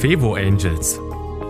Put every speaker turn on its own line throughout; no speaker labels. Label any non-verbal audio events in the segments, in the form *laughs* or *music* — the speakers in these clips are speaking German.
Fevo Angels,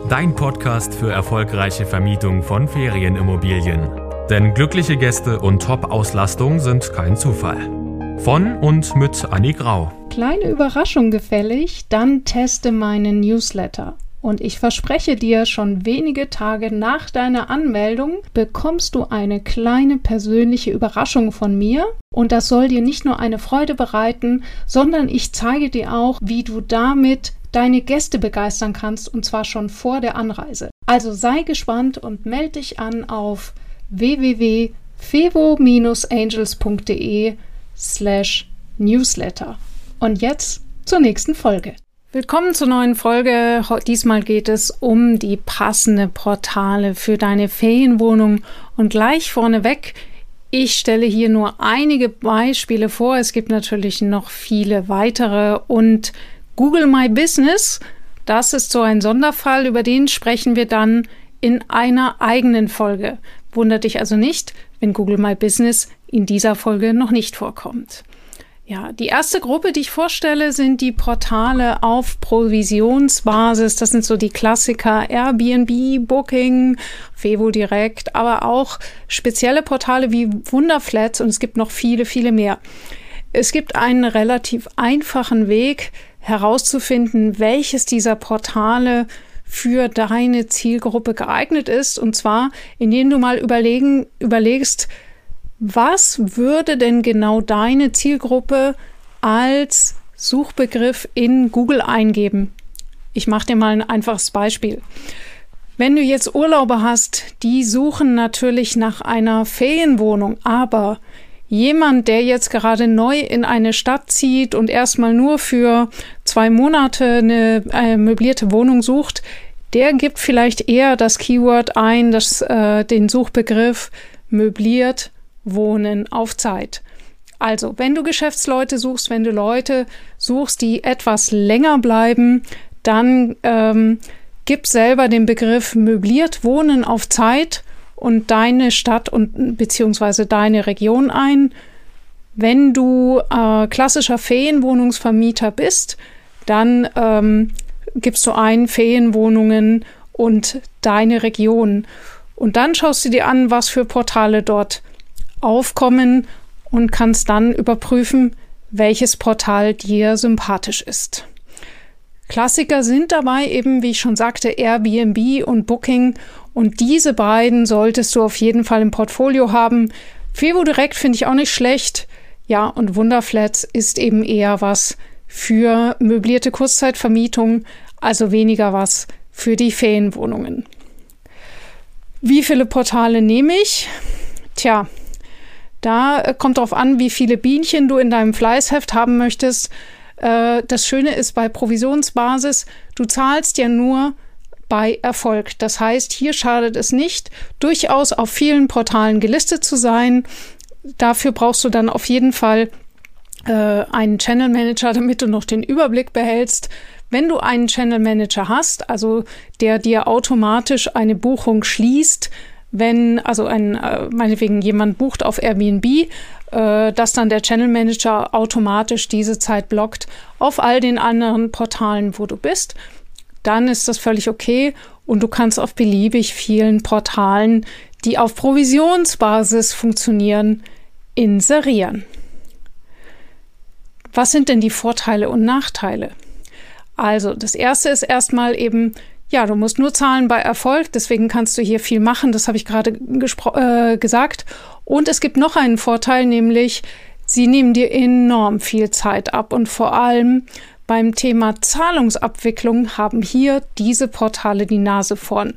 dein Podcast für erfolgreiche Vermietung von Ferienimmobilien. Denn glückliche Gäste und Top-Auslastung sind kein Zufall. Von und mit Annie Grau.
Kleine Überraschung gefällig, dann teste meinen Newsletter. Und ich verspreche dir, schon wenige Tage nach deiner Anmeldung bekommst du eine kleine persönliche Überraschung von mir. Und das soll dir nicht nur eine Freude bereiten, sondern ich zeige dir auch, wie du damit deine Gäste begeistern kannst, und zwar schon vor der Anreise. Also sei gespannt und melde dich an auf www.fevo-angels.de slash newsletter. Und jetzt zur nächsten Folge. Willkommen zur neuen Folge. Diesmal geht es um die passende Portale für deine Ferienwohnung. Und gleich vorneweg, ich stelle hier nur einige Beispiele vor. Es gibt natürlich noch viele weitere. Und Google My Business, das ist so ein Sonderfall, über den sprechen wir dann in einer eigenen Folge. Wundert dich also nicht, wenn Google My Business in dieser Folge noch nicht vorkommt. Ja, die erste Gruppe, die ich vorstelle, sind die Portale auf Provisionsbasis. Das sind so die Klassiker Airbnb, Booking, Fevo Direct, aber auch spezielle Portale wie Wunderflats und es gibt noch viele, viele mehr. Es gibt einen relativ einfachen Weg herauszufinden, welches dieser Portale für deine Zielgruppe geeignet ist. Und zwar, indem du mal überlegen, überlegst, was würde denn genau deine Zielgruppe als Suchbegriff in Google eingeben? Ich mache dir mal ein einfaches Beispiel. Wenn du jetzt Urlauber hast, die suchen natürlich nach einer Ferienwohnung, aber jemand, der jetzt gerade neu in eine Stadt zieht und erstmal nur für zwei Monate eine, eine möblierte Wohnung sucht, der gibt vielleicht eher das Keyword ein, das, äh, den Suchbegriff möbliert Wohnen auf Zeit. Also, wenn du Geschäftsleute suchst, wenn du Leute suchst, die etwas länger bleiben, dann ähm, gib selber den Begriff möbliert Wohnen auf Zeit und deine Stadt und beziehungsweise deine Region ein. Wenn du äh, klassischer Ferienwohnungsvermieter bist, dann ähm, gibst du ein Ferienwohnungen und deine Region. Und dann schaust du dir an, was für Portale dort aufkommen und kannst dann überprüfen, welches Portal dir sympathisch ist. Klassiker sind dabei eben, wie ich schon sagte, Airbnb und Booking und diese beiden solltest du auf jeden Fall im Portfolio haben. Fevo Direkt finde ich auch nicht schlecht. Ja, und Wunderflats ist eben eher was für möblierte Kurzzeitvermietung, also weniger was für die Ferienwohnungen. Wie viele Portale nehme ich? Tja, da kommt darauf an, wie viele Bienchen du in deinem Fleißheft haben möchtest. Äh, das Schöne ist bei Provisionsbasis, du zahlst ja nur bei Erfolg. Das heißt, hier schadet es nicht, durchaus auf vielen Portalen gelistet zu sein. Dafür brauchst du dann auf jeden Fall äh, einen Channel Manager, *laughs* damit du noch den Überblick behältst. Wenn du einen Channel Manager hast, also der dir automatisch eine Buchung schließt, wenn also ein, äh, meinetwegen jemand bucht auf Airbnb, äh, dass dann der Channel Manager automatisch diese Zeit blockt auf all den anderen Portalen, wo du bist, dann ist das völlig okay und du kannst auf beliebig vielen Portalen, die auf Provisionsbasis funktionieren, inserieren. Was sind denn die Vorteile und Nachteile? Also, das erste ist erstmal eben, ja, du musst nur zahlen bei Erfolg, deswegen kannst du hier viel machen, das habe ich gerade äh, gesagt. Und es gibt noch einen Vorteil, nämlich sie nehmen dir enorm viel Zeit ab und vor allem beim Thema Zahlungsabwicklung haben hier diese Portale die Nase vorn,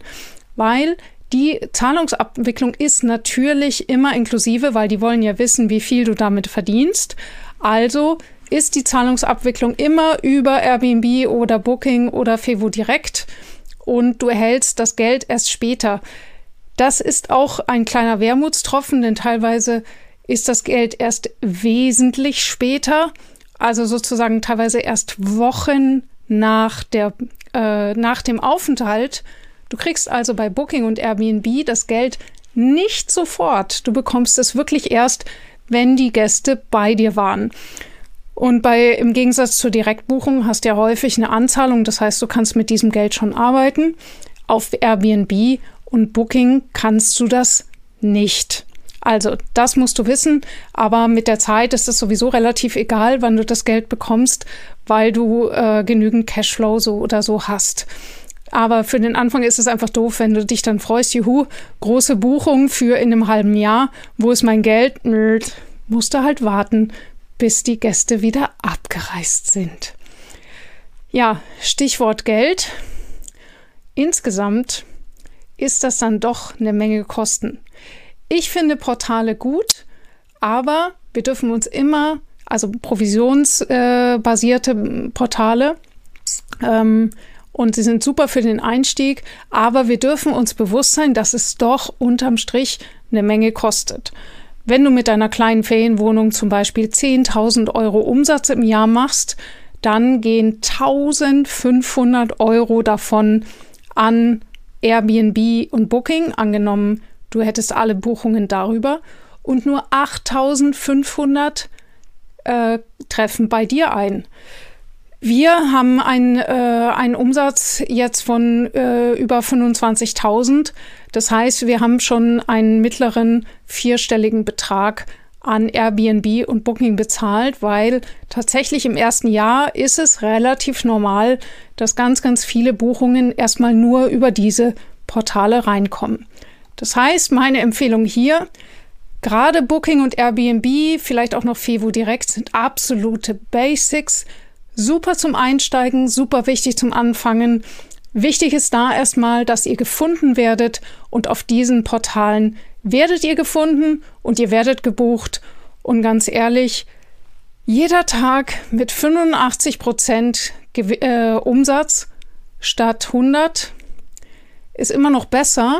weil die Zahlungsabwicklung ist natürlich immer inklusive, weil die wollen ja wissen, wie viel du damit verdienst. Also ist die Zahlungsabwicklung immer über Airbnb oder Booking oder Fevo direkt und du erhältst das Geld erst später. Das ist auch ein kleiner Wermutstropfen, denn teilweise ist das Geld erst wesentlich später, also sozusagen teilweise erst Wochen nach, der, äh, nach dem Aufenthalt. Du kriegst also bei Booking und Airbnb das Geld nicht sofort. Du bekommst es wirklich erst, wenn die Gäste bei dir waren. Und bei, im Gegensatz zur Direktbuchung hast du ja häufig eine Anzahlung. Das heißt, du kannst mit diesem Geld schon arbeiten. Auf Airbnb und Booking kannst du das nicht. Also, das musst du wissen. Aber mit der Zeit ist es sowieso relativ egal, wann du das Geld bekommst, weil du äh, genügend Cashflow so oder so hast. Aber für den Anfang ist es einfach doof, wenn du dich dann freust, juhu, große Buchung für in einem halben Jahr. Wo ist mein Geld? Nerd. Musst du halt warten, bis die Gäste wieder abgereist sind. Ja, Stichwort Geld. Insgesamt ist das dann doch eine Menge Kosten. Ich finde Portale gut, aber wir dürfen uns immer, also provisionsbasierte äh, Portale, ähm, und sie sind super für den Einstieg, aber wir dürfen uns bewusst sein, dass es doch unterm Strich eine Menge kostet. Wenn du mit deiner kleinen Ferienwohnung zum Beispiel 10.000 Euro Umsatz im Jahr machst, dann gehen 1.500 Euro davon an Airbnb und Booking, angenommen, du hättest alle Buchungen darüber, und nur 8.500 äh, treffen bei dir ein. Wir haben einen, äh, einen Umsatz jetzt von äh, über 25.000. Das heißt, wir haben schon einen mittleren vierstelligen Betrag an Airbnb und Booking bezahlt, weil tatsächlich im ersten Jahr ist es relativ normal, dass ganz, ganz viele Buchungen erstmal nur über diese Portale reinkommen. Das heißt, meine Empfehlung hier, gerade Booking und Airbnb, vielleicht auch noch Fevo Direkt sind absolute Basics Super zum Einsteigen, super wichtig zum Anfangen. Wichtig ist da erstmal, dass ihr gefunden werdet und auf diesen Portalen werdet ihr gefunden und ihr werdet gebucht. Und ganz ehrlich, jeder Tag mit 85 Prozent äh, Umsatz statt 100 ist immer noch besser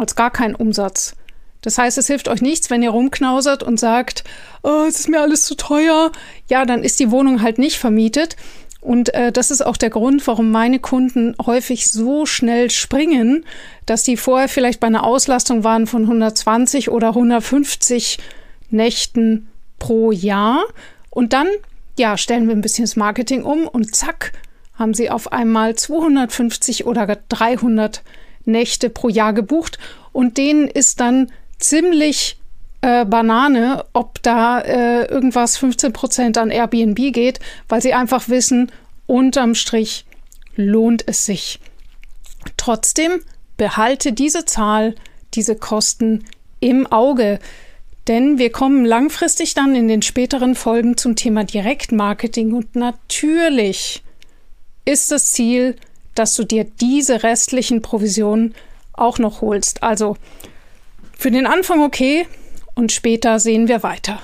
als gar kein Umsatz. Das heißt, es hilft euch nichts, wenn ihr rumknausert und sagt, oh, es ist mir alles zu teuer. Ja, dann ist die Wohnung halt nicht vermietet. Und äh, das ist auch der Grund, warum meine Kunden häufig so schnell springen, dass die vorher vielleicht bei einer Auslastung waren von 120 oder 150 Nächten pro Jahr. Und dann, ja, stellen wir ein bisschen das Marketing um und zack, haben sie auf einmal 250 oder 300 Nächte pro Jahr gebucht. Und denen ist dann ziemlich äh, Banane, ob da äh, irgendwas 15 Prozent an Airbnb geht, weil sie einfach wissen, unterm Strich lohnt es sich. Trotzdem behalte diese Zahl, diese Kosten im Auge, denn wir kommen langfristig dann in den späteren Folgen zum Thema Direktmarketing und natürlich ist das Ziel, dass du dir diese restlichen Provisionen auch noch holst. Also für den Anfang okay und später sehen wir weiter.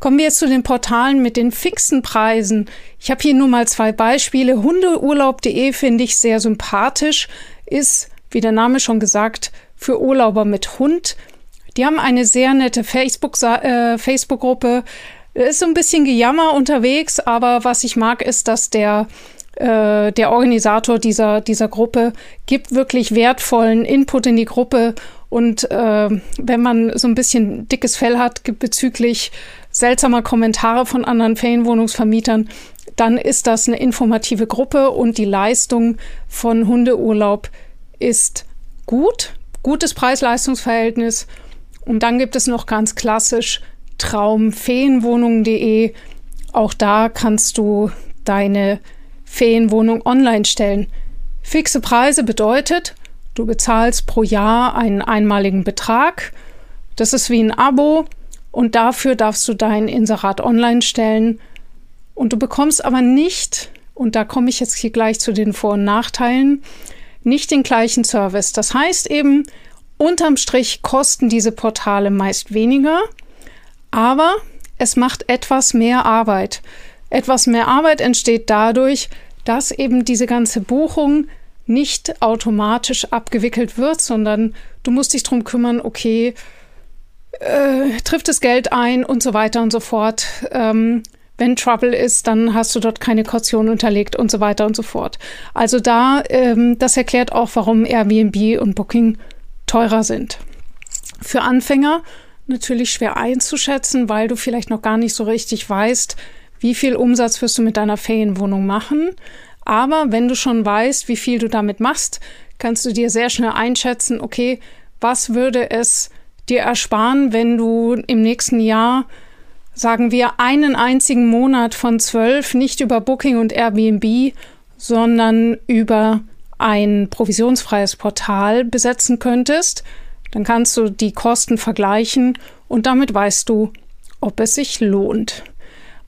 Kommen wir jetzt zu den Portalen mit den fixen Preisen. Ich habe hier nur mal zwei Beispiele. Hundeurlaub.de finde ich sehr sympathisch, ist, wie der Name schon gesagt, für Urlauber mit Hund. Die haben eine sehr nette äh, Facebook-Gruppe. Äh, Facebook ist so ein bisschen Gejammer unterwegs, aber was ich mag, ist, dass der äh, der Organisator dieser, dieser Gruppe gibt wirklich wertvollen Input in die Gruppe und äh, wenn man so ein bisschen dickes Fell hat bezüglich seltsamer Kommentare von anderen Ferienwohnungsvermietern, dann ist das eine informative Gruppe und die Leistung von Hundeurlaub ist gut, gutes Preis-Leistungs-Verhältnis. Und dann gibt es noch ganz klassisch traumferienwohnungen.de. Auch da kannst du deine Ferienwohnung online stellen. Fixe Preise bedeutet, Du bezahlst pro Jahr einen einmaligen Betrag. Das ist wie ein Abo und dafür darfst du dein Inserat online stellen. Und du bekommst aber nicht, und da komme ich jetzt hier gleich zu den Vor- und Nachteilen, nicht den gleichen Service. Das heißt eben, unterm Strich kosten diese Portale meist weniger, aber es macht etwas mehr Arbeit. Etwas mehr Arbeit entsteht dadurch, dass eben diese ganze Buchung nicht automatisch abgewickelt wird, sondern du musst dich darum kümmern, okay, äh, trifft das Geld ein und so weiter und so fort. Ähm, wenn Trouble ist, dann hast du dort keine Kaution unterlegt und so weiter und so fort. Also da, ähm, das erklärt auch, warum Airbnb und Booking teurer sind. Für Anfänger natürlich schwer einzuschätzen, weil du vielleicht noch gar nicht so richtig weißt, wie viel Umsatz wirst du mit deiner Ferienwohnung machen. Aber wenn du schon weißt, wie viel du damit machst, kannst du dir sehr schnell einschätzen, okay, was würde es dir ersparen, wenn du im nächsten Jahr, sagen wir, einen einzigen Monat von zwölf nicht über Booking und Airbnb, sondern über ein provisionsfreies Portal besetzen könntest, dann kannst du die Kosten vergleichen und damit weißt du, ob es sich lohnt.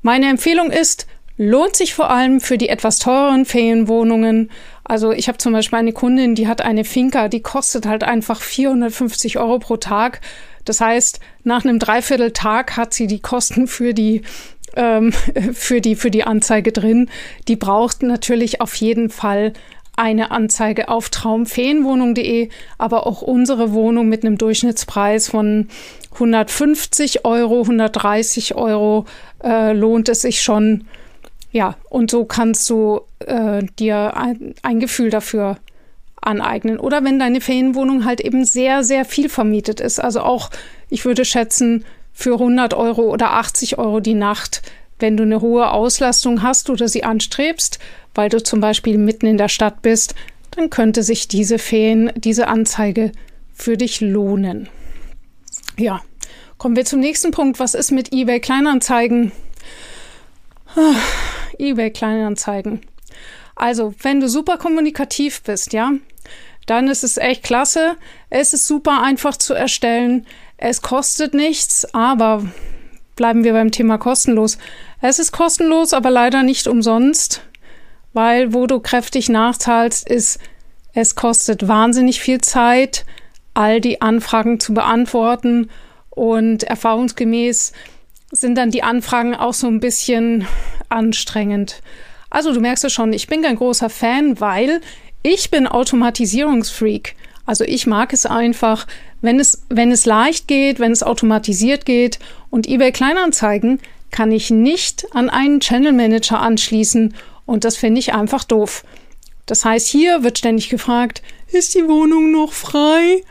Meine Empfehlung ist, lohnt sich vor allem für die etwas teureren Ferienwohnungen. Also ich habe zum Beispiel eine Kundin, die hat eine Finca, die kostet halt einfach 450 Euro pro Tag. Das heißt, nach einem Dreivierteltag hat sie die Kosten für die ähm, *laughs* für die für die Anzeige drin. Die braucht natürlich auf jeden Fall eine Anzeige auf traumfeenwohnung.de, aber auch unsere Wohnung mit einem Durchschnittspreis von 150 Euro, 130 Euro äh, lohnt es sich schon. Ja, und so kannst du äh, dir ein, ein Gefühl dafür aneignen. Oder wenn deine Ferienwohnung halt eben sehr, sehr viel vermietet ist. Also auch, ich würde schätzen, für 100 Euro oder 80 Euro die Nacht, wenn du eine hohe Auslastung hast oder sie anstrebst, weil du zum Beispiel mitten in der Stadt bist, dann könnte sich diese Ferien, diese Anzeige für dich lohnen. Ja, kommen wir zum nächsten Punkt. Was ist mit eBay Kleinanzeigen? Ah, eBay Kleinanzeigen. Also, wenn du super kommunikativ bist, ja, dann ist es echt klasse. Es ist super einfach zu erstellen. Es kostet nichts, aber bleiben wir beim Thema kostenlos. Es ist kostenlos, aber leider nicht umsonst weil wo du kräftig nachzahlst, ist, es kostet wahnsinnig viel Zeit, all die Anfragen zu beantworten und erfahrungsgemäß sind dann die Anfragen auch so ein bisschen anstrengend. Also du merkst es schon, ich bin kein großer Fan, weil ich bin Automatisierungsfreak. Also ich mag es einfach, wenn es, wenn es leicht geht, wenn es automatisiert geht und eBay Kleinanzeigen kann ich nicht an einen Channel Manager anschließen und das finde ich einfach doof. Das heißt, hier wird ständig gefragt, ist die Wohnung noch frei?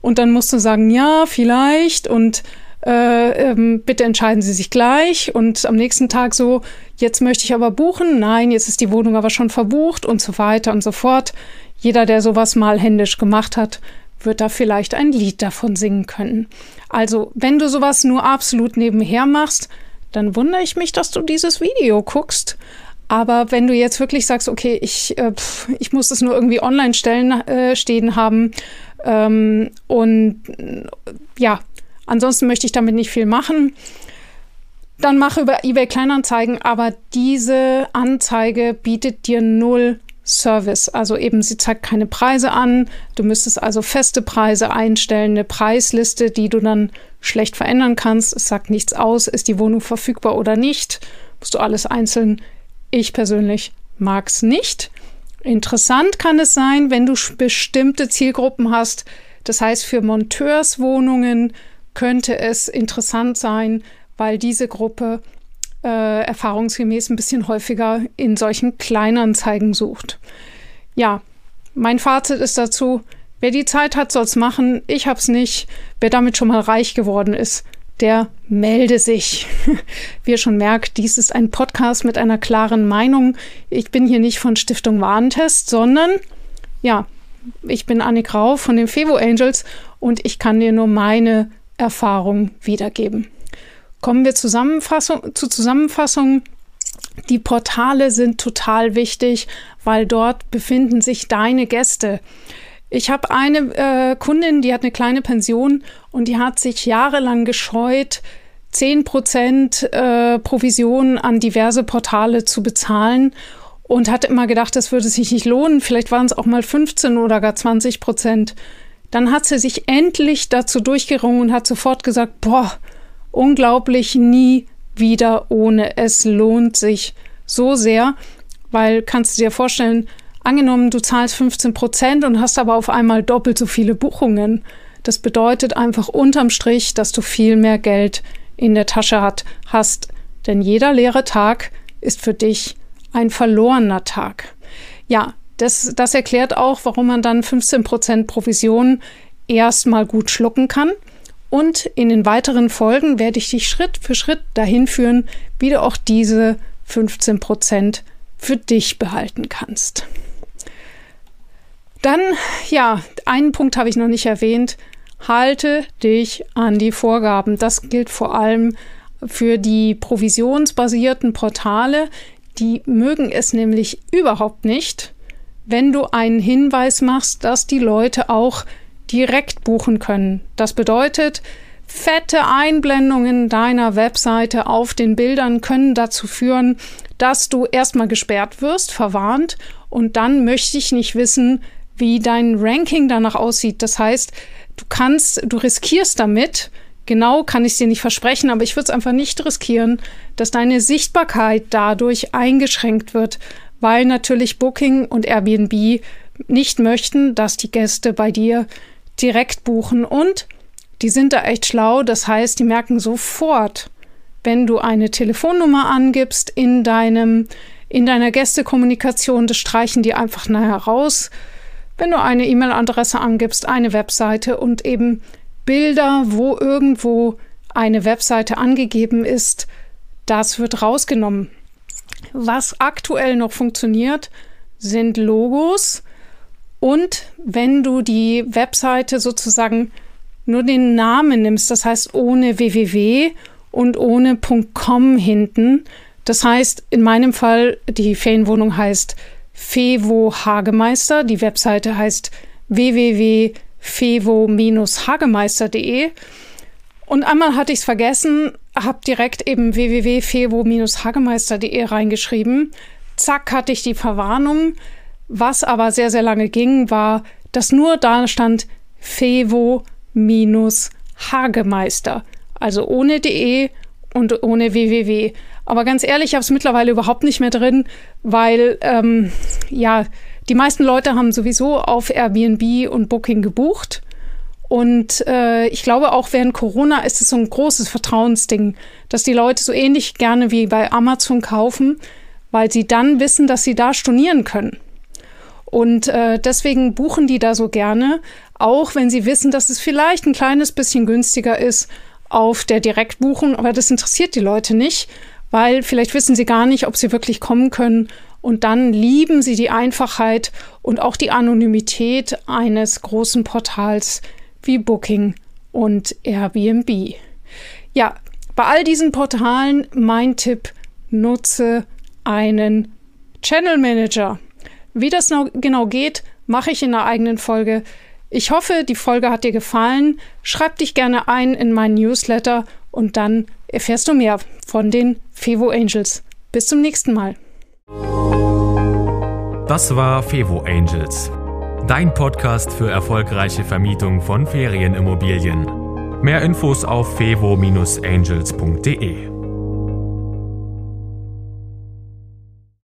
Und dann musst du sagen, ja, vielleicht und äh, ähm, bitte entscheiden Sie sich gleich. Und am nächsten Tag so, jetzt möchte ich aber buchen. Nein, jetzt ist die Wohnung aber schon verbucht und so weiter und so fort. Jeder, der sowas mal händisch gemacht hat, wird da vielleicht ein Lied davon singen können. Also, wenn du sowas nur absolut nebenher machst, dann wundere ich mich, dass du dieses Video guckst. Aber wenn du jetzt wirklich sagst, okay, ich, äh, pf, ich muss das nur irgendwie online stellen, äh, stehen haben ähm, und äh, ja, ansonsten möchte ich damit nicht viel machen, dann mache über eBay Kleinanzeigen, aber diese Anzeige bietet dir null Service. Also eben, sie zeigt keine Preise an. Du müsstest also feste Preise einstellen, eine Preisliste, die du dann schlecht verändern kannst. Es sagt nichts aus, ist die Wohnung verfügbar oder nicht. Musst du alles einzeln ich persönlich mag es nicht. Interessant kann es sein, wenn du bestimmte Zielgruppen hast. Das heißt, für Monteurswohnungen könnte es interessant sein, weil diese Gruppe äh, erfahrungsgemäß ein bisschen häufiger in solchen Kleinanzeigen sucht. Ja, mein Fazit ist dazu, wer die Zeit hat, soll es machen. Ich habe es nicht. Wer damit schon mal reich geworden ist, der melde sich. *laughs* Wie ihr schon merkt, dies ist ein Podcast mit einer klaren Meinung. Ich bin hier nicht von Stiftung Warentest, sondern ja, ich bin Annik Rau von den Fevo Angels und ich kann dir nur meine Erfahrung wiedergeben. Kommen wir Zusammenfassung, zur Zusammenfassung. Die Portale sind total wichtig, weil dort befinden sich deine Gäste. Ich habe eine äh, Kundin, die hat eine kleine Pension und die hat sich jahrelang gescheut, 10 Prozent äh, Provision an diverse Portale zu bezahlen und hat immer gedacht, das würde sich nicht lohnen. Vielleicht waren es auch mal 15 oder gar 20 Prozent. Dann hat sie sich endlich dazu durchgerungen und hat sofort gesagt, boah, unglaublich, nie wieder ohne. Es lohnt sich so sehr, weil kannst du dir vorstellen, Angenommen, du zahlst 15 Prozent und hast aber auf einmal doppelt so viele Buchungen. Das bedeutet einfach unterm Strich, dass du viel mehr Geld in der Tasche hat, hast. Denn jeder leere Tag ist für dich ein verlorener Tag. Ja, das, das erklärt auch, warum man dann 15% Provision erstmal gut schlucken kann. Und in den weiteren Folgen werde ich dich Schritt für Schritt dahin führen, wie du auch diese 15 Prozent für dich behalten kannst. Dann, ja, einen Punkt habe ich noch nicht erwähnt. Halte dich an die Vorgaben. Das gilt vor allem für die provisionsbasierten Portale. Die mögen es nämlich überhaupt nicht, wenn du einen Hinweis machst, dass die Leute auch direkt buchen können. Das bedeutet, fette Einblendungen deiner Webseite auf den Bildern können dazu führen, dass du erstmal gesperrt wirst, verwarnt und dann möchte ich nicht wissen, wie dein Ranking danach aussieht. Das heißt, du kannst, du riskierst damit, genau kann ich es dir nicht versprechen, aber ich würde es einfach nicht riskieren, dass deine Sichtbarkeit dadurch eingeschränkt wird, weil natürlich Booking und Airbnb nicht möchten, dass die Gäste bei dir direkt buchen und die sind da echt schlau. Das heißt, die merken sofort, wenn du eine Telefonnummer angibst in deinem in deiner Gästekommunikation, das streichen die einfach nachher raus. Wenn du eine E-Mail-Adresse angibst, eine Webseite und eben Bilder, wo irgendwo eine Webseite angegeben ist, das wird rausgenommen. Was aktuell noch funktioniert, sind Logos. Und wenn du die Webseite sozusagen nur den Namen nimmst, das heißt ohne www und ohne .com hinten, das heißt in meinem Fall, die Ferienwohnung heißt Fevo Hagemeister, die Webseite heißt www.fevo-hagemeister.de und einmal hatte ich es vergessen, habe direkt eben www.fevo-hagemeister.de reingeschrieben. Zack, hatte ich die Verwarnung. Was aber sehr, sehr lange ging, war, dass nur da stand Fevo-Hagemeister. Also ohne de und ohne www. Aber ganz ehrlich, ich habe es mittlerweile überhaupt nicht mehr drin, weil ähm, ja, die meisten Leute haben sowieso auf Airbnb und Booking gebucht. Und äh, ich glaube, auch während Corona ist es so ein großes Vertrauensding, dass die Leute so ähnlich gerne wie bei Amazon kaufen, weil sie dann wissen, dass sie da stornieren können. Und äh, deswegen buchen die da so gerne, auch wenn sie wissen, dass es vielleicht ein kleines bisschen günstiger ist auf der Direktbuchung. Aber das interessiert die Leute nicht, weil vielleicht wissen sie gar nicht, ob sie wirklich kommen können. Und dann lieben sie die Einfachheit und auch die Anonymität eines großen Portals wie Booking und Airbnb. Ja, bei all diesen Portalen mein Tipp, nutze einen Channel Manager. Wie das genau geht, mache ich in einer eigenen Folge. Ich hoffe, die Folge hat dir gefallen. Schreib dich gerne ein in meinen Newsletter und dann erfährst du mehr von den Fevo Angels. Bis zum nächsten Mal.
Das war Fevo Angels dein Podcast für erfolgreiche Vermietung von Ferienimmobilien. Mehr Infos auf fevo-angels.de.